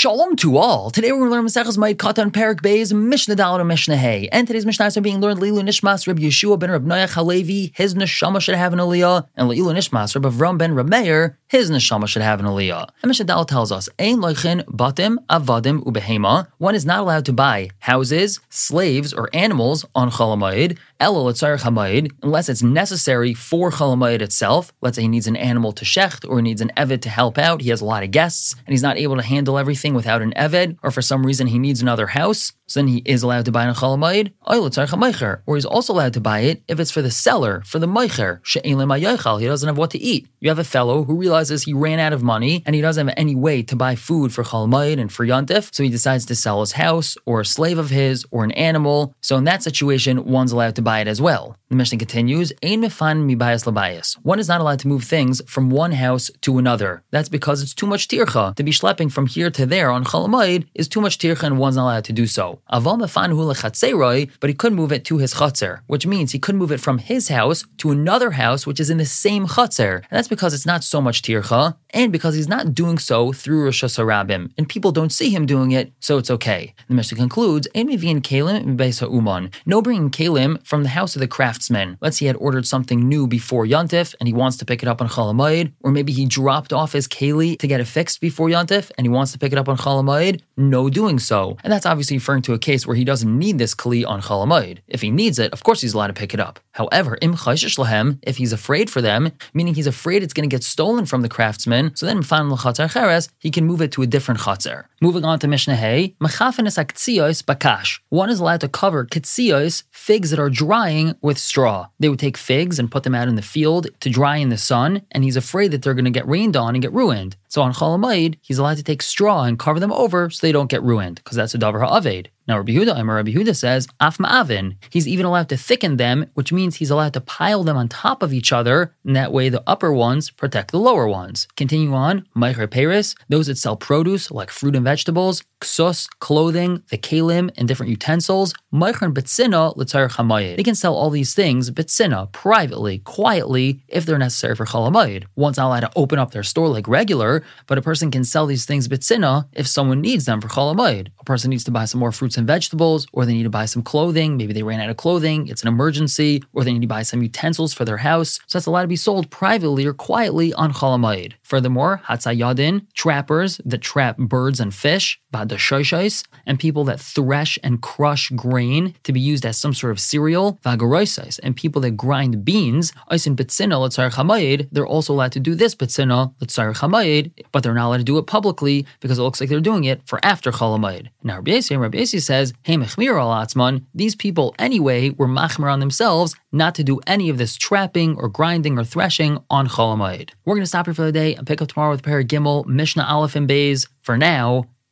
Shalom to all. Today we're going to learn Maseches Moed Katan Perek Beis Mishnah Dalad and Mishnah Hay. And today's Mishnahs are being learned Leilu Nishmas Reb Yeshua ben Reb Noach Halevi. His neshama should have an aliyah, and Leilu Nishmas Reb Avram ben Reb Meir. His neshama should have an aliyah. And Mishnah Dalad tells us Ein loichin batim avadim ubehema. One is not allowed to buy houses, slaves, or animals on Chalamayid. Elul Hamayid, unless it's necessary for Chalamayid itself. Let's say he needs an animal to shecht, or he needs an evid to help out. He has a lot of guests, and he's not able to handle everything without an Eved, or for some reason he needs another house, so then he is allowed to buy an Chalamayid, or he's also allowed to buy it if it's for the seller, for the Meicher, he doesn't have what to eat. You have a fellow who realizes he ran out of money and he doesn't have any way to buy food for Chalamayid and for Yontif, so he decides to sell his house, or a slave of his, or an animal. So in that situation, one's allowed to buy it as well. The Mishnah continues, Ein mifan mi labayas. One is not allowed to move things from one house to another. That's because it's too much tircha. To be schlepping from here to there on Chalamayid is too much tircha and one's not allowed to do so. Aval mefanhu but he could move it to his chatzer, which means he could move it from his house to another house which is in the same chatzer. And that's because it's not so much tircha, and because he's not doing so through Rosh Hashanah, and people don't see him doing it, so it's okay. The Mishnah concludes, Ein. No bringing kalim from the house of the craftsman. Let's say he had ordered something new before Yontif, and he wants to pick it up on Chalamayid, or maybe he dropped off his keli to get it fixed before Yontif, and he wants to pick it up on Chalamayid. No doing so. And that's obviously referring to a case where he doesn't need this kli on Chalamayid. If he needs it, of course he's allowed to pick it up. However, im lahem, if he's afraid for them, meaning he's afraid it's going to get stolen from the so then mfan l'chatzar cheres, he can move it to a different chatzar. Moving on to Mishnah Hay, machafenes aktsios bakash. One is allowed to cover kitsios, figs that are drying, with straw. They would take figs and put them out in the field to dry in the sun, and he's afraid that they're going to get rained on and get ruined. So on Chalamayid, he's allowed to take straw and cover them over so they don't get ruined, because that's a davar ha'aved. Now Rabbi Yehuda, Rabbi Yehuda says, af ma'avin. He's even allowed to thicken them, which means he's allowed to pile them on top of each other, and that way the upper ones protect the lower ones. Continue on, Meicher Paris, those that sell produce like fruit and vegetables, vegetables ksus, clothing, the kalim, and different utensils, Meicher and Betsina l'tzar chamayid. They can sell all these things Betsina, privately, quietly, if they're necessary for chalamayid. One's not allowed to open up their store like regular, but a person can sell these things Betsina if someone needs them for chalamayid. A person needs to buy some more fruits and vegetables, or they need to buy some clothing. Maybe they ran out of clothing, it's an emergency, or they need to buy some utensils for their house. So that's allowed to be sold privately or quietly on chalamayid. Furthermore, hatzayadin, trappers that trap birds and fish, badashoshais, and people that thresh and crush grain to be used as some sort of cereal, vagaroisais, and people that grind beans, isin betzina l'tzar chamayid, they're also allowed to do this l'tzar chamayid, but they're not allowed to do it publicly because it looks like they're doing it for after chalamayid. Now Rabbi Yosi, Rabbi says, hey mechmir al these people anyway were machmir on themselves not to do any of this trapping or grinding or threshing on chalamayid. We're going to stop here for the day and pick up tomorrow with Perek Gimel, Mishnah Aleph and Bays. For now,